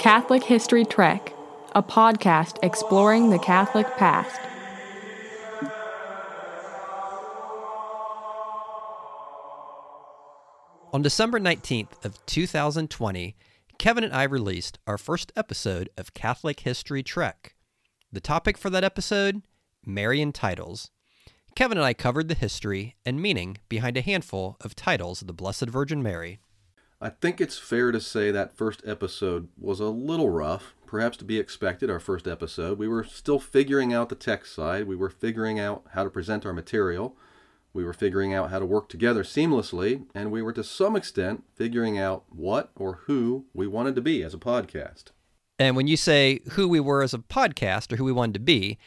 Catholic History Trek, a podcast exploring the Catholic past. On December 19th of 2020, Kevin and I released our first episode of Catholic History Trek. The topic for that episode, Marian titles. Kevin and I covered the history and meaning behind a handful of titles of the Blessed Virgin Mary. I think it's fair to say that first episode was a little rough, perhaps to be expected, our first episode. We were still figuring out the tech side, we were figuring out how to present our material, we were figuring out how to work together seamlessly, and we were to some extent figuring out what or who we wanted to be as a podcast. And when you say who we were as a podcast or who we wanted to be,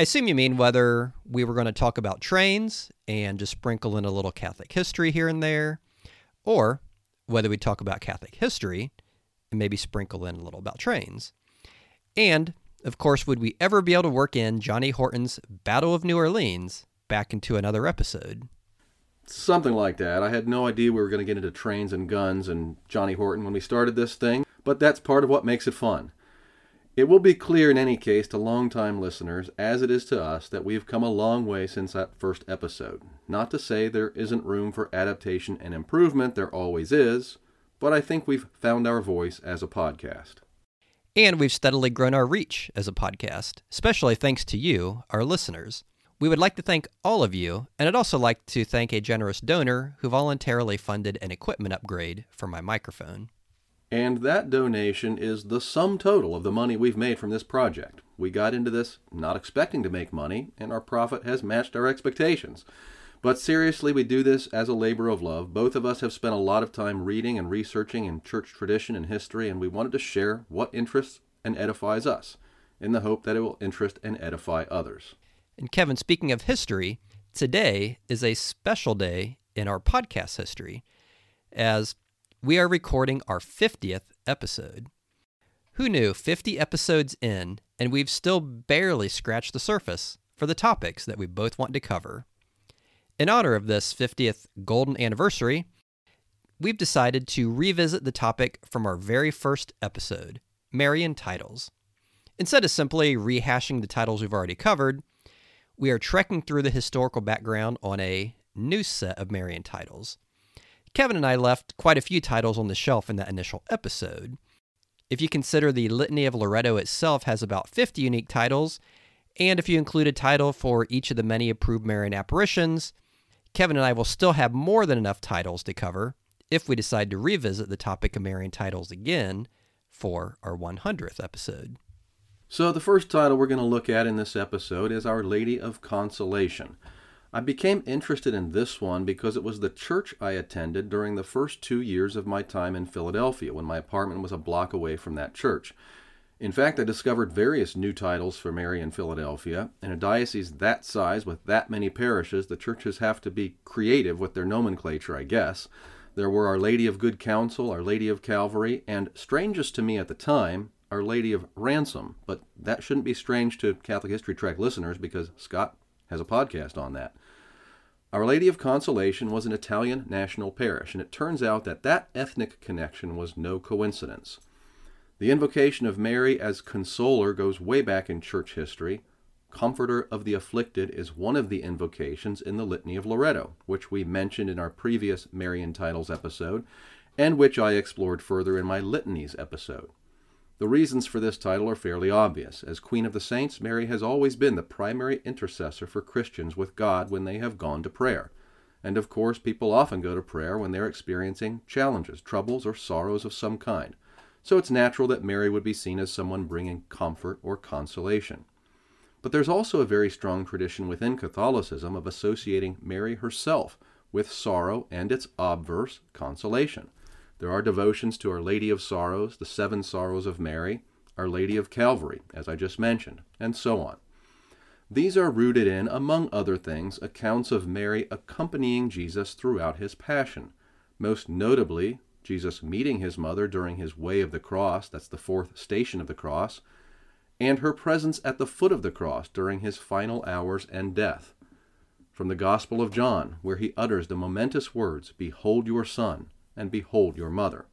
I assume you mean whether we were going to talk about trains and just sprinkle in a little Catholic history here and there, or whether we talk about Catholic history and maybe sprinkle in a little about trains. And, of course, would we ever be able to work in Johnny Horton's Battle of New Orleans back into another episode? Something like that. I had no idea we were going to get into trains and guns and Johnny Horton when we started this thing, but that's part of what makes it fun. It will be clear in any case to long-time listeners, as it is to us, that we have come a long way since that first episode. Not to say there isn't room for adaptation and improvement, there always is, but I think we've found our voice as a podcast. And we've steadily grown our reach as a podcast, especially thanks to you, our listeners. We would like to thank all of you, and I'd also like to thank a generous donor who voluntarily funded an equipment upgrade for my microphone. And that donation is the sum total of the money we've made from this project. We got into this not expecting to make money, and our profit has matched our expectations. But seriously, we do this as a labor of love. Both of us have spent a lot of time reading and researching in church tradition and history, and we wanted to share what interests and edifies us, in the hope that it will interest and edify others. And Kevin, speaking of history, today is a special day in our podcast history, as we are recording our 50th episode. Who knew 50 episodes in, and we've still barely scratched the surface for the topics that we both want to cover? In honor of this 50th golden anniversary, we've decided to revisit the topic from our very first episode Marian titles. Instead of simply rehashing the titles we've already covered, we are trekking through the historical background on a new set of Marian titles. Kevin and I left quite a few titles on the shelf in that initial episode. If you consider the Litany of Loreto itself has about 50 unique titles, and if you include a title for each of the many approved Marian apparitions, Kevin and I will still have more than enough titles to cover if we decide to revisit the topic of Marian titles again for our 100th episode. So, the first title we're going to look at in this episode is Our Lady of Consolation. I became interested in this one because it was the church I attended during the first two years of my time in Philadelphia when my apartment was a block away from that church. In fact, I discovered various new titles for Mary in Philadelphia. In a diocese that size with that many parishes, the churches have to be creative with their nomenclature, I guess. There were Our Lady of Good Counsel, Our Lady of Calvary, and strangest to me at the time, Our Lady of Ransom. But that shouldn't be strange to Catholic History Trek listeners because Scott has a podcast on that. Our Lady of Consolation was an Italian national parish, and it turns out that that ethnic connection was no coincidence. The invocation of Mary as consoler goes way back in church history. Comforter of the afflicted is one of the invocations in the Litany of Loreto, which we mentioned in our previous Marian titles episode, and which I explored further in my Litanies episode. The reasons for this title are fairly obvious. As Queen of the Saints, Mary has always been the primary intercessor for Christians with God when they have gone to prayer. And of course, people often go to prayer when they're experiencing challenges, troubles, or sorrows of some kind. So it's natural that Mary would be seen as someone bringing comfort or consolation. But there's also a very strong tradition within Catholicism of associating Mary herself with sorrow and its obverse, consolation. There are devotions to Our Lady of Sorrows, the Seven Sorrows of Mary, Our Lady of Calvary, as I just mentioned, and so on. These are rooted in, among other things, accounts of Mary accompanying Jesus throughout his passion, most notably Jesus meeting his mother during his way of the cross, that's the fourth station of the cross, and her presence at the foot of the cross during his final hours and death. From the Gospel of John, where he utters the momentous words, Behold your Son, and behold your mother.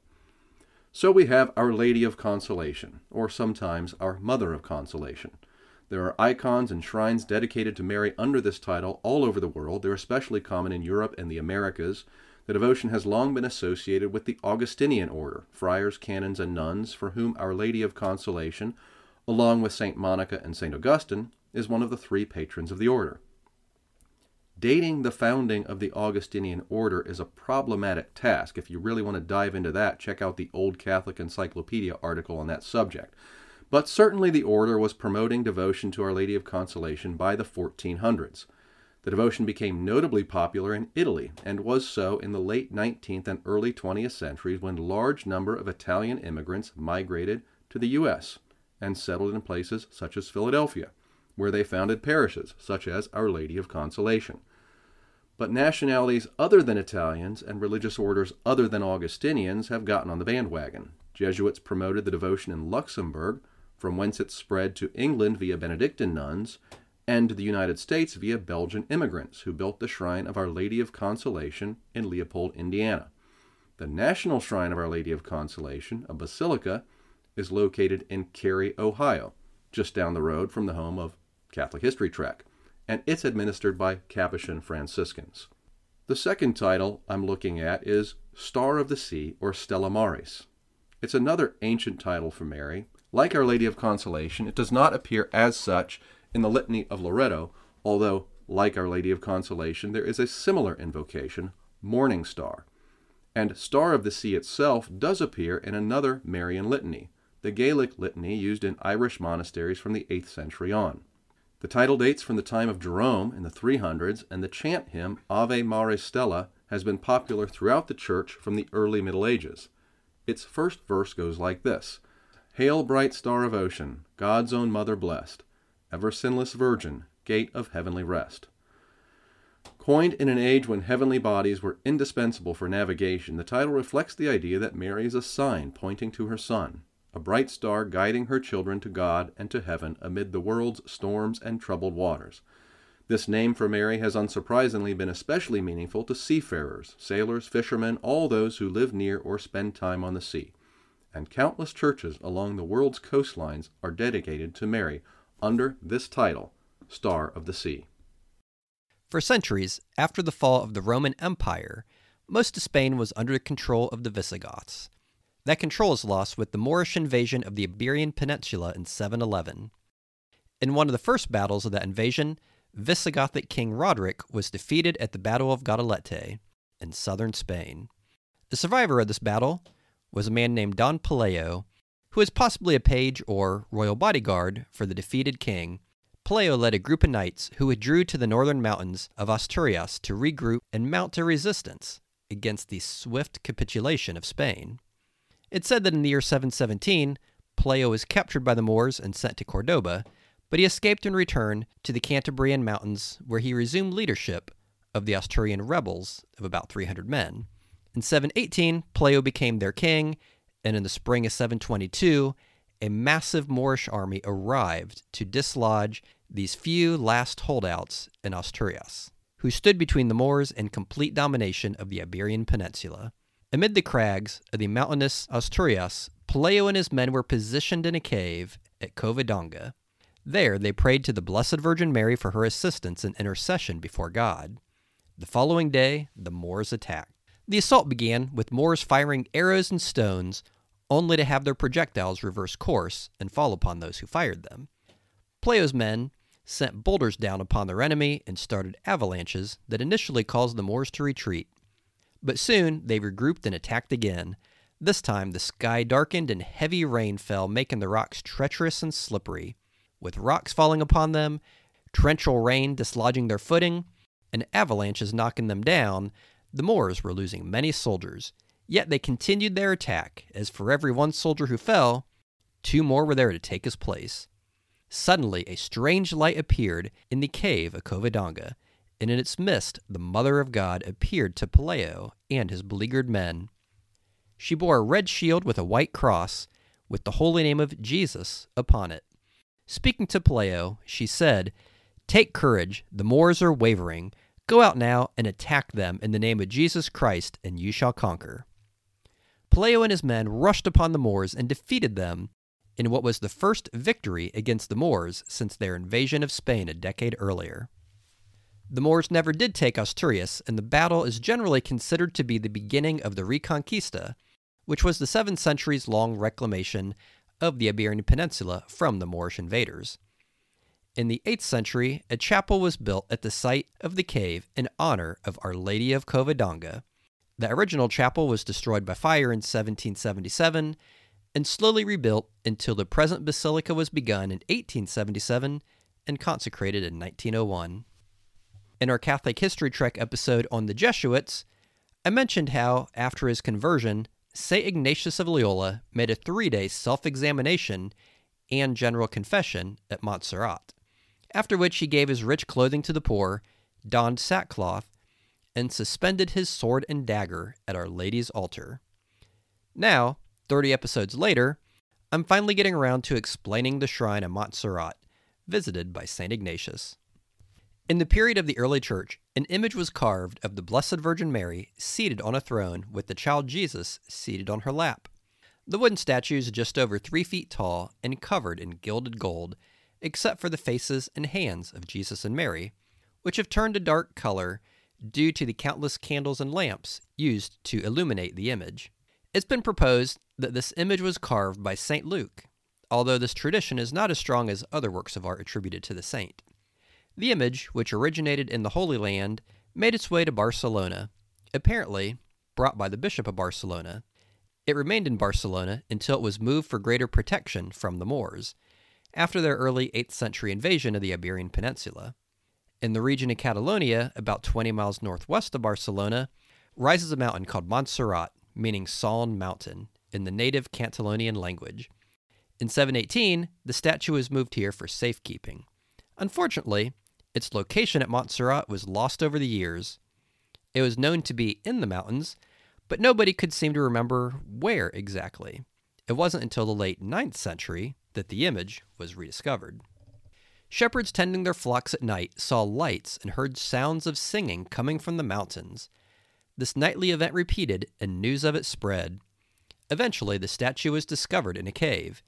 So we have Our Lady of Consolation, or sometimes Our Mother of Consolation. There are icons and shrines dedicated to Mary under this title all over the world. They're especially common in Europe and the Americas. The devotion has long been associated with the Augustinian order, friars, canons, and nuns, for whom Our Lady of Consolation, along with St. Monica and St. Augustine, is one of the three patrons of the order. Dating the founding of the Augustinian order is a problematic task. If you really want to dive into that, check out the Old Catholic Encyclopedia article on that subject. But certainly the order was promoting devotion to Our Lady of Consolation by the 1400s. The devotion became notably popular in Italy and was so in the late 19th and early 20th centuries when large number of Italian immigrants migrated to the US and settled in places such as Philadelphia, where they founded parishes such as Our Lady of Consolation. But nationalities other than Italians and religious orders other than Augustinians have gotten on the bandwagon. Jesuits promoted the devotion in Luxembourg, from whence it spread to England via Benedictine nuns, and to the United States via Belgian immigrants who built the shrine of Our Lady of Consolation in Leopold, Indiana. The national shrine of Our Lady of Consolation, a basilica, is located in Carey, Ohio, just down the road from the home of Catholic History Trek and it's administered by Capuchin Franciscans. The second title I'm looking at is Star of the Sea or Stella Maris. It's another ancient title for Mary. Like Our Lady of Consolation, it does not appear as such in the Litany of Loreto, although, like Our Lady of Consolation, there is a similar invocation, Morning Star. And Star of the Sea itself does appear in another Marian litany, the Gaelic litany used in Irish monasteries from the 8th century on. The title dates from the time of Jerome in the 300s, and the chant hymn Ave Maris Stella has been popular throughout the Church from the early Middle Ages. Its first verse goes like this Hail, bright star of ocean, God's own mother blessed, ever sinless virgin, gate of heavenly rest. Coined in an age when heavenly bodies were indispensable for navigation, the title reflects the idea that Mary is a sign pointing to her Son, a bright star guiding her children to God and to heaven amid the world's storms and troubled waters. This name for Mary has unsurprisingly been especially meaningful to seafarers, sailors, fishermen, all those who live near or spend time on the sea. And countless churches along the world's coastlines are dedicated to Mary under this title, Star of the Sea. For centuries, after the fall of the Roman Empire, most of Spain was under the control of the Visigoths. That control is lost with the Moorish invasion of the Iberian Peninsula in 711. In one of the first battles of that invasion, Visigothic King Roderick was defeated at the Battle of Guadalete in southern Spain. The survivor of this battle was a man named Don Pelayo, who was possibly a page or royal bodyguard for the defeated king. Pelayo led a group of knights who withdrew to the northern mountains of Asturias to regroup and mount a resistance against the swift capitulation of Spain. It's said that in the year 717, Pelayo was captured by the Moors and sent to Cordoba, but he escaped and returned to the Cantabrian Mountains, where he resumed leadership of the Asturian rebels of about 300 men. In 718, Pelayo became their king, and in the spring of 722, a massive Moorish army arrived to dislodge these few last holdouts in Asturias, who stood between the Moors and complete domination of the Iberian Peninsula. Amid the crags of the mountainous Asturias, Pelayo and his men were positioned in a cave at Covadonga. There they prayed to the Blessed Virgin Mary for her assistance and intercession before God. The following day, the Moors attacked. The assault began with Moors firing arrows and stones, only to have their projectiles reverse course and fall upon those who fired them. Pelayo's men sent boulders down upon their enemy and started avalanches that initially caused the Moors to retreat. But soon they regrouped and attacked again. This time the sky darkened and heavy rain fell, making the rocks treacherous and slippery. With rocks falling upon them, torrential rain dislodging their footing, and avalanches knocking them down, the Moors were losing many soldiers. Yet they continued their attack, as for every one soldier who fell, two more were there to take his place. Suddenly, a strange light appeared in the cave of Covadonga, and in its midst the Mother of God appeared to Pelayo and his beleaguered men. She bore a red shield with a white cross, with the holy name of Jesus upon it. Speaking to Pelayo, she said, Take courage, the Moors are wavering. Go out now and attack them in the name of Jesus Christ, and you shall conquer. Pelayo and his men rushed upon the Moors and defeated them in what was the first victory against the Moors since their invasion of Spain a decade earlier. The Moors never did take Asturias, and the battle is generally considered to be the beginning of the Reconquista, which was the seven centuries long reclamation of the Iberian Peninsula from the Moorish invaders. In the 8th century, a chapel was built at the site of the cave in honor of Our Lady of Covadonga. The original chapel was destroyed by fire in 1777 and slowly rebuilt until the present basilica was begun in 1877 and consecrated in 1901. In our Catholic History Trek episode on the Jesuits, I mentioned how, after his conversion, St. Ignatius of Loyola made a three day self examination and general confession at Montserrat, after which he gave his rich clothing to the poor, donned sackcloth, and suspended his sword and dagger at Our Lady's altar. Now, 30 episodes later, I'm finally getting around to explaining the shrine of Montserrat, visited by St. Ignatius. In the period of the early church, an image was carved of the Blessed Virgin Mary seated on a throne with the child Jesus seated on her lap. The wooden statue is just over three feet tall and covered in gilded gold, except for the faces and hands of Jesus and Mary, which have turned a dark color due to the countless candles and lamps used to illuminate the image. It's been proposed that this image was carved by St. Luke, although this tradition is not as strong as other works of art attributed to the saint. The image, which originated in the Holy Land, made its way to Barcelona, apparently brought by the Bishop of Barcelona. It remained in Barcelona until it was moved for greater protection from the Moors, after their early 8th century invasion of the Iberian Peninsula. In the region of Catalonia, about 20 miles northwest of Barcelona, rises a mountain called Montserrat, meaning Sawn Mountain, in the native Catalonian language. In 718, the statue was moved here for safekeeping. Unfortunately, its location at Montserrat was lost over the years. It was known to be in the mountains, but nobody could seem to remember where exactly. It wasn't until the late 9th century that the image was rediscovered. Shepherds tending their flocks at night saw lights and heard sounds of singing coming from the mountains. This nightly event repeated, and news of it spread. Eventually, the statue was discovered in a cave,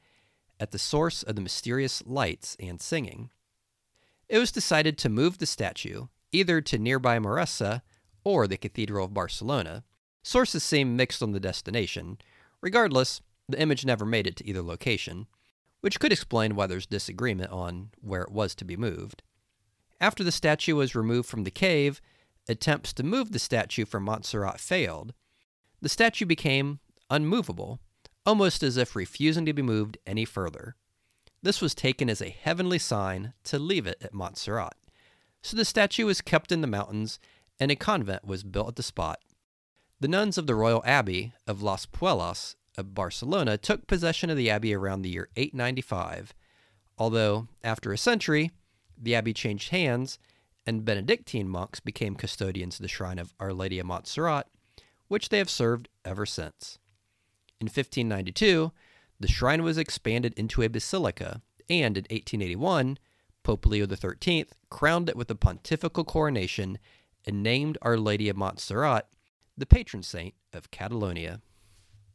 at the source of the mysterious lights and singing it was decided to move the statue either to nearby Manresa or the Cathedral of Barcelona. Sources seem mixed on the destination. Regardless, the image never made it to either location, which could explain why there's disagreement on where it was to be moved. After the statue was removed from the cave, attempts to move the statue from Montserrat failed. The statue became unmovable, almost as if refusing to be moved any further. This was taken as a heavenly sign to leave it at Montserrat. So the statue was kept in the mountains, and a convent was built at the spot. The nuns of the Royal Abbey of Las Puellas of Barcelona took possession of the abbey around the year 895, although, after a century, the abbey changed hands and Benedictine monks became custodians of the shrine of Our Lady of Montserrat, which they have served ever since. In 1592, the shrine was expanded into a basilica, and in 1881, Pope Leo XIII crowned it with a pontifical coronation and named Our Lady of Montserrat the patron saint of Catalonia.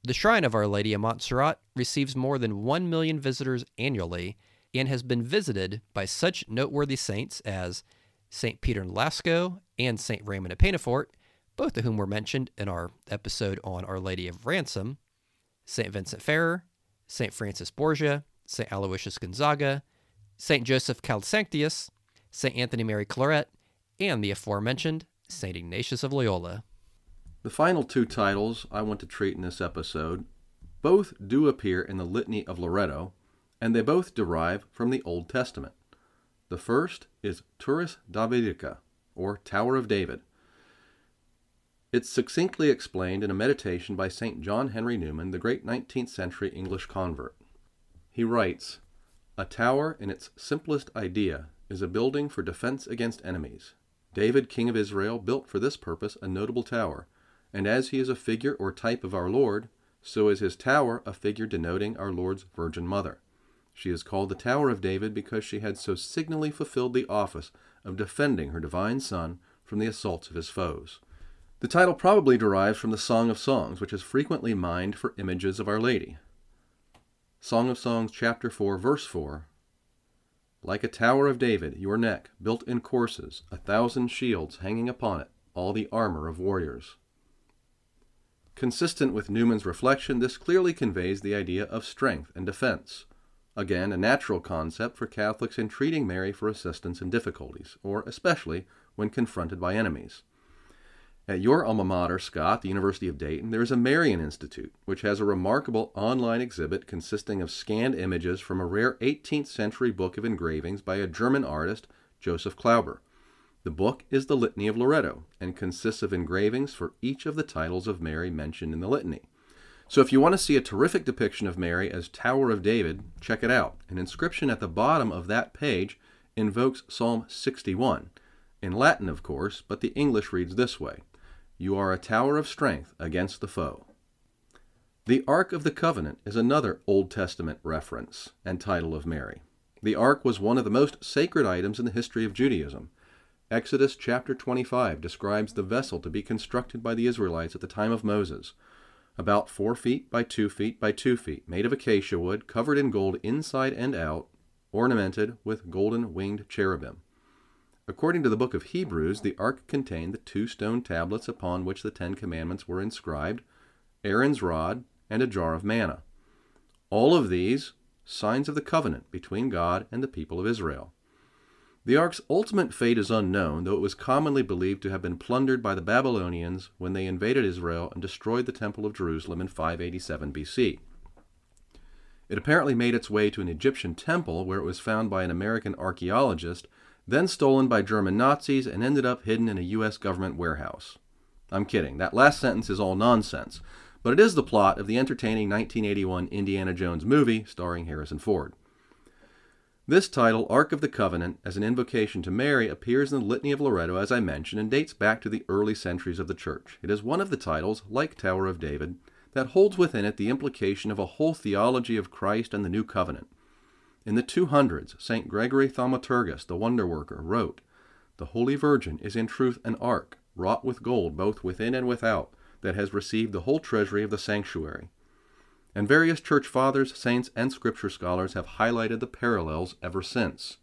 The shrine of Our Lady of Montserrat receives more than 1 million visitors annually and has been visited by such noteworthy saints as St. Peter Nolasco and St. Raymond of Penafort, both of whom were mentioned in our episode on Our Lady of Ransom, St. Vincent Ferrer, St. Francis Borgia, St. Aloysius Gonzaga, St. Joseph Calasanctius, St. Anthony Mary Claret, and the aforementioned St. Ignatius of Loyola. The final two titles I want to treat in this episode both do appear in the Litany of Loreto, and they both derive from the Old Testament. The first is Turris Davidica, or Tower of David. It's succinctly explained in a meditation by St. John Henry Newman, the great 19th century English convert. He writes A tower, in its simplest idea, is a building for defense against enemies. David, king of Israel, built for this purpose a notable tower, and as he is a figure or type of our Lord, so is his tower a figure denoting our Lord's Virgin Mother. She is called the Tower of David because she had so signally fulfilled the office of defending her divine Son from the assaults of his foes. The title probably derives from the Song of Songs, which is frequently mined for images of Our Lady. Song of Songs, chapter 4, verse 4 Like a tower of David, your neck, built in courses, a thousand shields hanging upon it, all the armor of warriors. Consistent with Newman's reflection, this clearly conveys the idea of strength and defense. Again, a natural concept for Catholics entreating Mary for assistance in difficulties, or especially when confronted by enemies. At your alma mater, Scott, the University of Dayton, there is a Marian Institute, which has a remarkable online exhibit consisting of scanned images from a rare 18th century book of engravings by a German artist, Joseph Klauber. The book is the Litany of Loreto and consists of engravings for each of the titles of Mary mentioned in the litany. So if you want to see a terrific depiction of Mary as Tower of David, check it out. An inscription at the bottom of that page invokes Psalm 61, in Latin, of course, but the English reads this way You are a tower of strength against the foe. The Ark of the Covenant is another Old Testament reference and title of Mary. The Ark was one of the most sacred items in the history of Judaism. Exodus chapter 25 describes the vessel to be constructed by the Israelites at the time of Moses about four feet by two feet by two feet, made of acacia wood, covered in gold inside and out, ornamented with golden winged cherubim. According to the book of Hebrews, the ark contained the two stone tablets upon which the Ten Commandments were inscribed, Aaron's rod, and a jar of manna. All of these, signs of the covenant between God and the people of Israel. The ark's ultimate fate is unknown, though it was commonly believed to have been plundered by the Babylonians when they invaded Israel and destroyed the Temple of Jerusalem in 587 BC. It apparently made its way to an Egyptian temple where it was found by an American archaeologist, then stolen by German Nazis and ended up hidden in a U.S. government warehouse. I'm kidding. That last sentence is all nonsense, but it is the plot of the entertaining 1981 Indiana Jones movie starring Harrison Ford. This title, Ark of the Covenant, as an invocation to Mary, appears in the Litany of Loreto, as I mentioned, and dates back to the early centuries of the Church. It is one of the titles, like Tower of David, that holds within it the implication of a whole theology of Christ and the New Covenant. In the 200s, St. Gregory Thaumaturgus, the wonder worker, wrote, The Holy Virgin is in truth an ark, wrought with gold both within and without, that has received the whole treasury of the sanctuary and various church fathers, saints, and scripture scholars have highlighted the parallels ever since.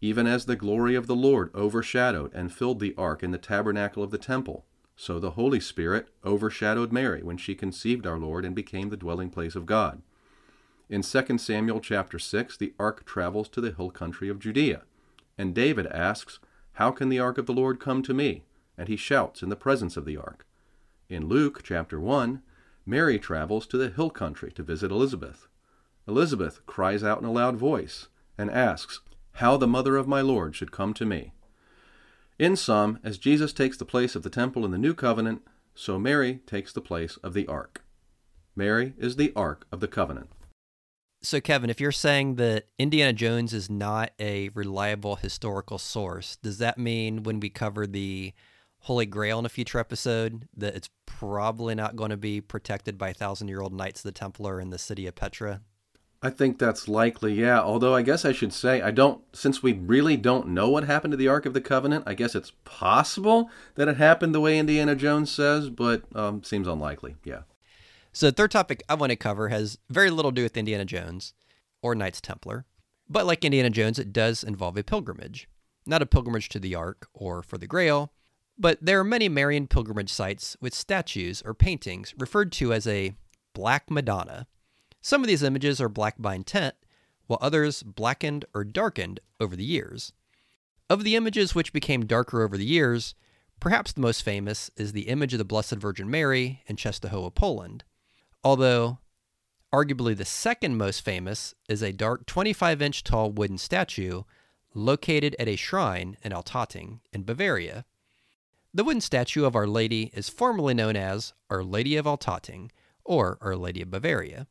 Even as the glory of the Lord overshadowed and filled the ark in the tabernacle of the temple, so the Holy Spirit overshadowed Mary when she conceived our Lord and became the dwelling place of God. In 2 Samuel chapter 6, the ark travels to the hill country of Judea, and David asks, How can the ark of the Lord come to me? And he shouts in the presence of the ark. In Luke chapter 1, Mary travels to the hill country to visit Elizabeth. Elizabeth cries out in a loud voice and asks, How the mother of my Lord should come to me. In sum, as Jesus takes the place of the temple in the new covenant, so Mary takes the place of the ark. Mary is the ark of the covenant. So, Kevin, if you're saying that Indiana Jones is not a reliable historical source, does that mean when we cover the Holy Grail in a future episode that it's probably not going to be protected by thousand year old Knights of the Templar in the city of Petra? I think that's likely, yeah. Although I guess I should say, I don't, since we really don't know what happened to the Ark of the Covenant, I guess it's possible that it happened the way Indiana Jones says, but um, seems unlikely, yeah. So, the third topic I want to cover has very little to do with Indiana Jones or Knights Templar. But like Indiana Jones, it does involve a pilgrimage. Not a pilgrimage to the Ark or for the Grail, but there are many Marian pilgrimage sites with statues or paintings referred to as a Black Madonna. Some of these images are black by intent, while others blackened or darkened over the years. Of the images which became darker over the years, perhaps the most famous is the image of the Blessed Virgin Mary in Czestochowa, Poland. Although, arguably the second most famous is a dark 25 inch tall wooden statue located at a shrine in Altötting in Bavaria. The wooden statue of Our Lady is formally known as Our Lady of Altötting or Our Lady of Bavaria.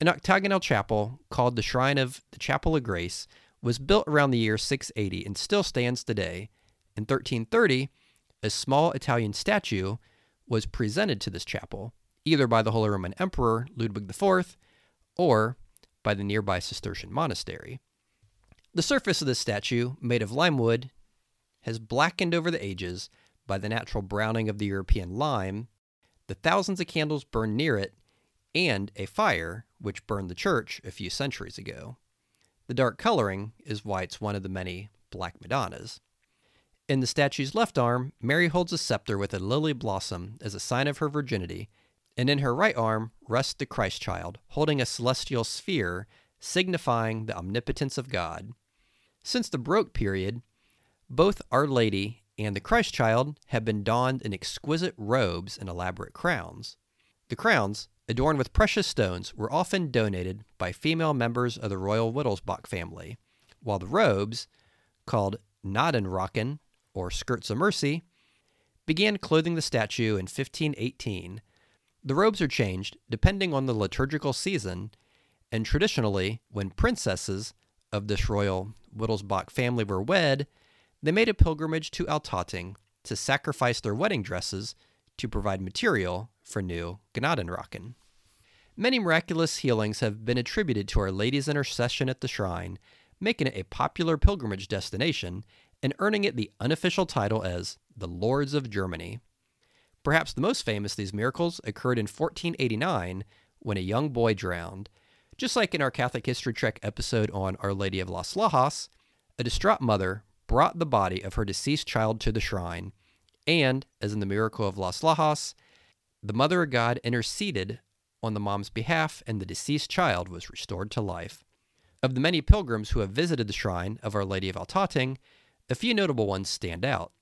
An octagonal chapel called the Shrine of the Chapel of Grace was built around the year 680 and still stands today. In 1330, a small Italian statue was presented to this chapel, either by the Holy Roman Emperor Ludwig IV or by the nearby Cistercian monastery. The surface of this statue, made of lime wood, has blackened over the ages by the natural browning of the European lime, the thousands of candles burned near it, and a fire which burned the church a few centuries ago. The dark coloring is why it's one of the many Black Madonnas. In the statue's left arm, Mary holds a scepter with a lily blossom as a sign of her virginity, and in her right arm rests the Christ child, holding a celestial sphere signifying the omnipotence of God. Since the Baroque period, both Our Lady and the Christ child have been donned in exquisite robes and elaborate crowns. The crowns, adorned with precious stones, were often donated by female members of the royal Wittelsbach family, while the robes, called Gnadenrocken or skirts of mercy, began clothing the statue in 1518. The robes are changed depending on the liturgical season, and traditionally, when princesses of this royal Wittelsbach family were wed, they made a pilgrimage to Altötting to sacrifice their wedding dresses to provide material for new Gnadenrocken. Many miraculous healings have been attributed to Our Lady's intercession at the shrine, making it a popular pilgrimage destination and earning it the unofficial title as the Lourdes of Germany. Perhaps the most famous of these miracles occurred in 1489 when a young boy drowned. Just like in our Catholic History Trek episode on Our Lady of Las Lajas, a distraught mother brought the body of her deceased child to the shrine, and, as in the miracle of Las Lajas, the Mother of God interceded on the mom's behalf, and the deceased child was restored to life. Of the many pilgrims who have visited the shrine of Our Lady of Altötting, a few notable ones stand out.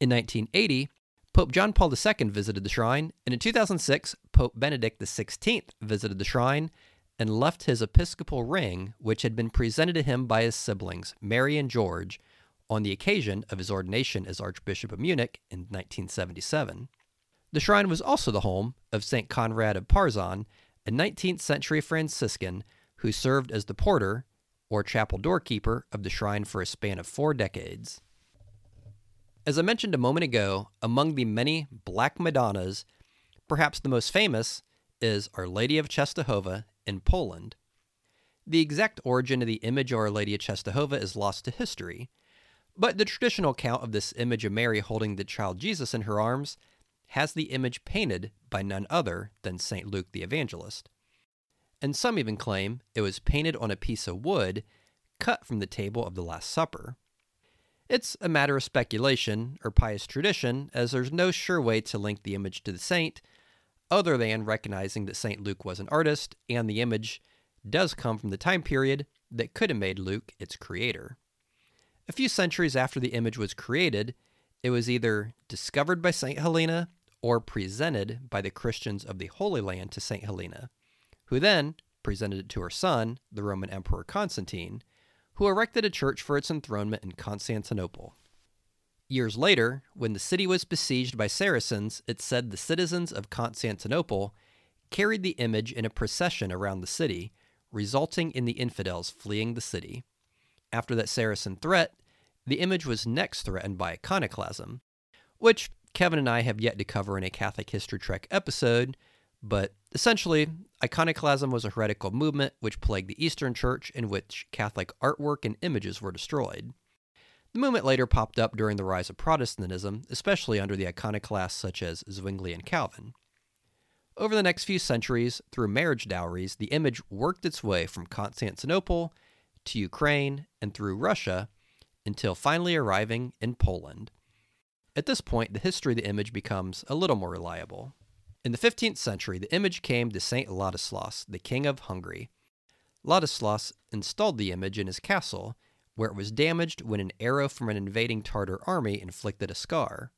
In 1980, Pope John Paul II visited the shrine, and in 2006, Pope Benedict XVI visited the shrine and left his episcopal ring, which had been presented to him by his siblings, Mary and George, on the occasion of his ordination as Archbishop of Munich in 1977. The shrine was also the home of St. Conrad of Parzham, a 19th century Franciscan who served as the porter or chapel doorkeeper of the shrine for a span of four decades. As I mentioned a moment ago, among the many Black Madonnas, perhaps the most famous is Our Lady of Czestochowa in Poland. The exact origin of the image of Our Lady of Czestochowa is lost to history, but the traditional account of this image of Mary holding the child Jesus in her arms has the image painted by none other than St. Luke the Evangelist and some even claim it was painted on a piece of wood cut from the table of the Last Supper. It's a matter of speculation or pious tradition, as there's no sure way to link the image to the saint, other than recognizing that St. Luke was an artist and the image does come from the time period that could have made Luke its creator. A few centuries after the image was created, it was either discovered by St. Helena or presented by the Christians of the Holy Land to St. Helena who then presented it to her son, the Roman Emperor Constantine, who erected a church for its enthronement in Constantinople. Years later, when the city was besieged by Saracens, it said the citizens of Constantinople carried the image in a procession around the city, resulting in the infidels fleeing the city. After that Saracen threat, the image was next threatened by iconoclasm, which Kevin and I have yet to cover in a Catholic History Trek episode, but essentially, iconoclasm was a heretical movement which plagued the Eastern Church in which Catholic artwork and images were destroyed. The movement later popped up during the rise of Protestantism, especially under the iconoclasts such as Zwingli and Calvin. Over the next few centuries, through marriage dowries, the image worked its way from Constantinople to Ukraine and through Russia until finally arriving in Poland. At this point, the history of the image becomes a little more reliable. In the 15th century, the image came to St. Ladislaus, the king of Hungary. Ladislaus installed the image in his castle, where it was damaged when an arrow from an invading Tartar army inflicted a scar.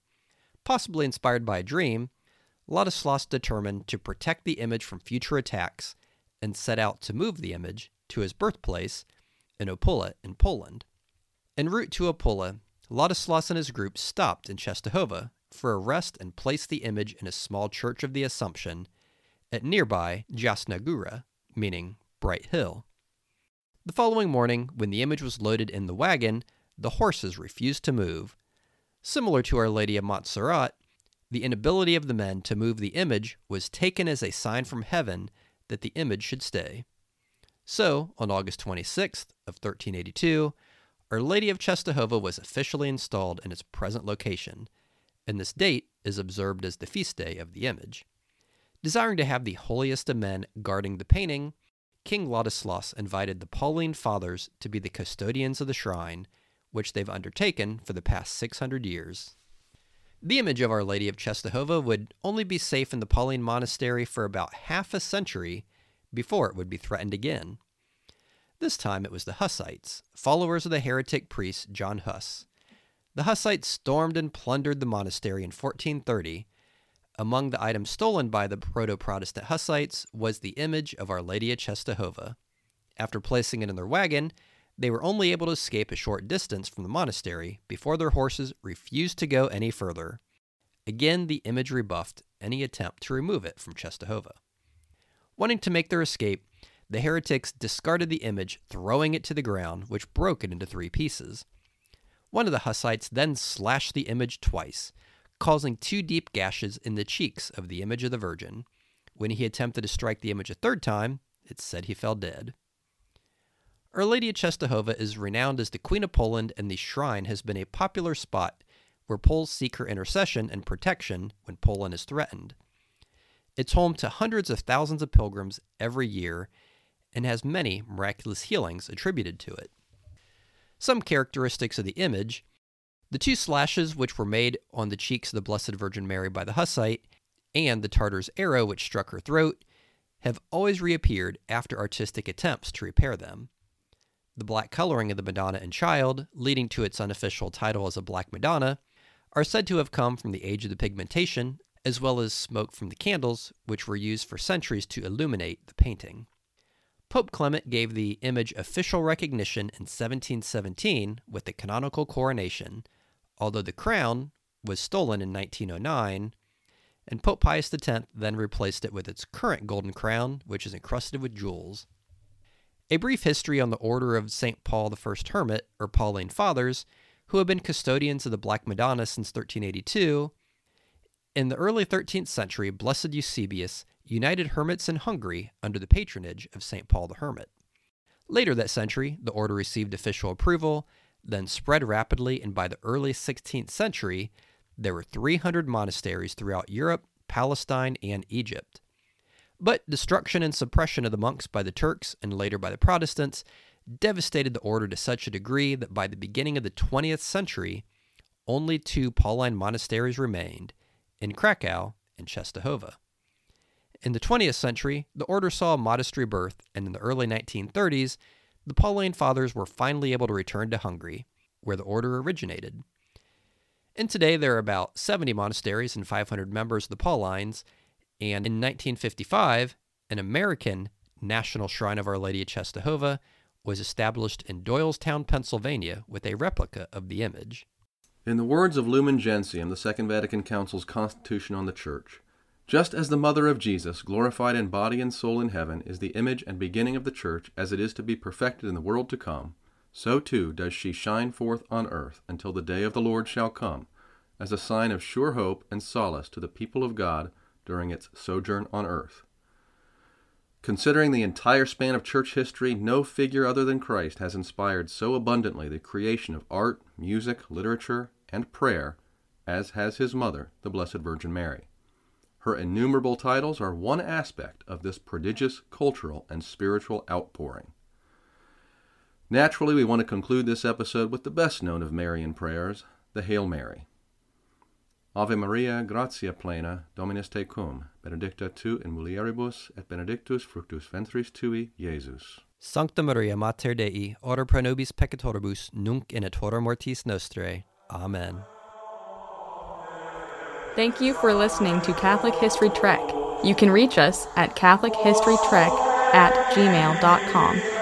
Possibly inspired by a dream, Ladislaus determined to protect the image from future attacks and set out to move the image to his birthplace in Opole in Poland. En route to Opole, Ladislaus and his group stopped in Czestochowa, for a rest and placed the image in a small church of the Assumption at nearby Jasna Góra, meaning Bright Hill. The following morning, when the image was loaded in the wagon, the horses refused to move. Similar to Our Lady of Montserrat, the inability of the men to move the image was taken as a sign from heaven that the image should stay. So, on August 26th of 1382, Our Lady of Czestochowa was officially installed in its present location, and this date is observed as the feast day of the image. Desiring to have the holiest of men guarding the painting, King Ladislaus invited the Pauline Fathers to be the custodians of the shrine, which they've undertaken for the past 600 years. The image of Our Lady of Czestochowa would only be safe in the Pauline monastery for about half a century before it would be threatened again. This time it was the Hussites, followers of the heretic priest John Huss. The Hussites stormed and plundered the monastery in 1430. Among the items stolen by the proto Protestant Hussites was the image of Our Lady of Czestochowa. After placing it in their wagon, they were only able to escape a short distance from the monastery before their horses refused to go any further. Again, the image rebuffed any attempt to remove it from Czestochowa. Wanting to make their escape, the heretics discarded the image, throwing it to the ground, which broke it into three pieces. One of the Hussites then slashed the image twice, causing two deep gashes in the cheeks of the image of the Virgin. When he attempted to strike the image a third time, it said he fell dead. Our Lady of Czestochowa is renowned as the Queen of Poland, and the shrine has been a popular spot where Poles seek her intercession and protection when Poland is threatened. It's home to hundreds of thousands of pilgrims every year and has many miraculous healings attributed to it. Some characteristics of the image the two slashes which were made on the cheeks of the Blessed Virgin Mary by the Hussite, and the Tartar's arrow which struck her throat, have always reappeared after artistic attempts to repair them. The black coloring of the Madonna and Child, leading to its unofficial title as a Black Madonna, are said to have come from the age of the pigmentation, as well as smoke from the candles, which were used for centuries to illuminate the painting. Pope Clement gave the image official recognition in 1717 with the canonical coronation, although the crown was stolen in 1909, and Pope Pius X then replaced it with its current golden crown, which is encrusted with jewels. A brief history on the Order of St. Paul the First Hermit, or Pauline Fathers, who have been custodians of the Black Madonna since 1382. In the early 13th century, Blessed Eusebius united hermits in Hungary under the patronage of St. Paul the Hermit. Later that century, the order received official approval, then spread rapidly, and by the early 16th century, there were 300 monasteries throughout Europe, Palestine, and Egypt. But destruction and suppression of the monks by the Turks and later by the Protestants devastated the order to such a degree that by the beginning of the 20th century, only two Pauline monasteries remained in Krakow and Czestochowa. In the 20th century, the order saw a modest rebirth, and in the early 1930s, the Pauline Fathers were finally able to return to Hungary, where the order originated. And today there are about 70 monasteries and 500 members of the Paulines, and in 1955, an American National Shrine of Our Lady of Czestochowa was established in Doylestown, Pennsylvania, with a replica of the image. In the words of Lumen Gentium, the Second Vatican Council's Constitution on the Church, just as the Mother of Jesus, glorified in body and soul in heaven, is the image and beginning of the Church as it is to be perfected in the world to come, so too does she shine forth on earth until the day of the Lord shall come, as a sign of sure hope and solace to the people of God during its sojourn on earth. Considering the entire span of church history, no figure other than Christ has inspired so abundantly the creation of art, music, literature, and prayer as has his mother, the Blessed Virgin Mary. Her innumerable titles are one aspect of this prodigious cultural and spiritual outpouring. Naturally, we want to conclude this episode with the best known of Marian prayers, the Hail Mary. Ave Maria, gratia plena, Dominus tecum, benedicta tu in mulieribus, et benedictus fructus ventris tui, Jesus. Sancta Maria, Mater Dei, ora pro nobis peccatoribus, nunc in et hora mortis nostrae. Amen. Thank you for listening to Catholic History Trek. You can reach us at CatholicHistoryTrek at gmail.com.